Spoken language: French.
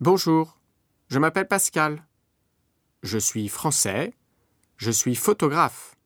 Bonjour, je m'appelle Pascal. Je suis français. Je suis photographe.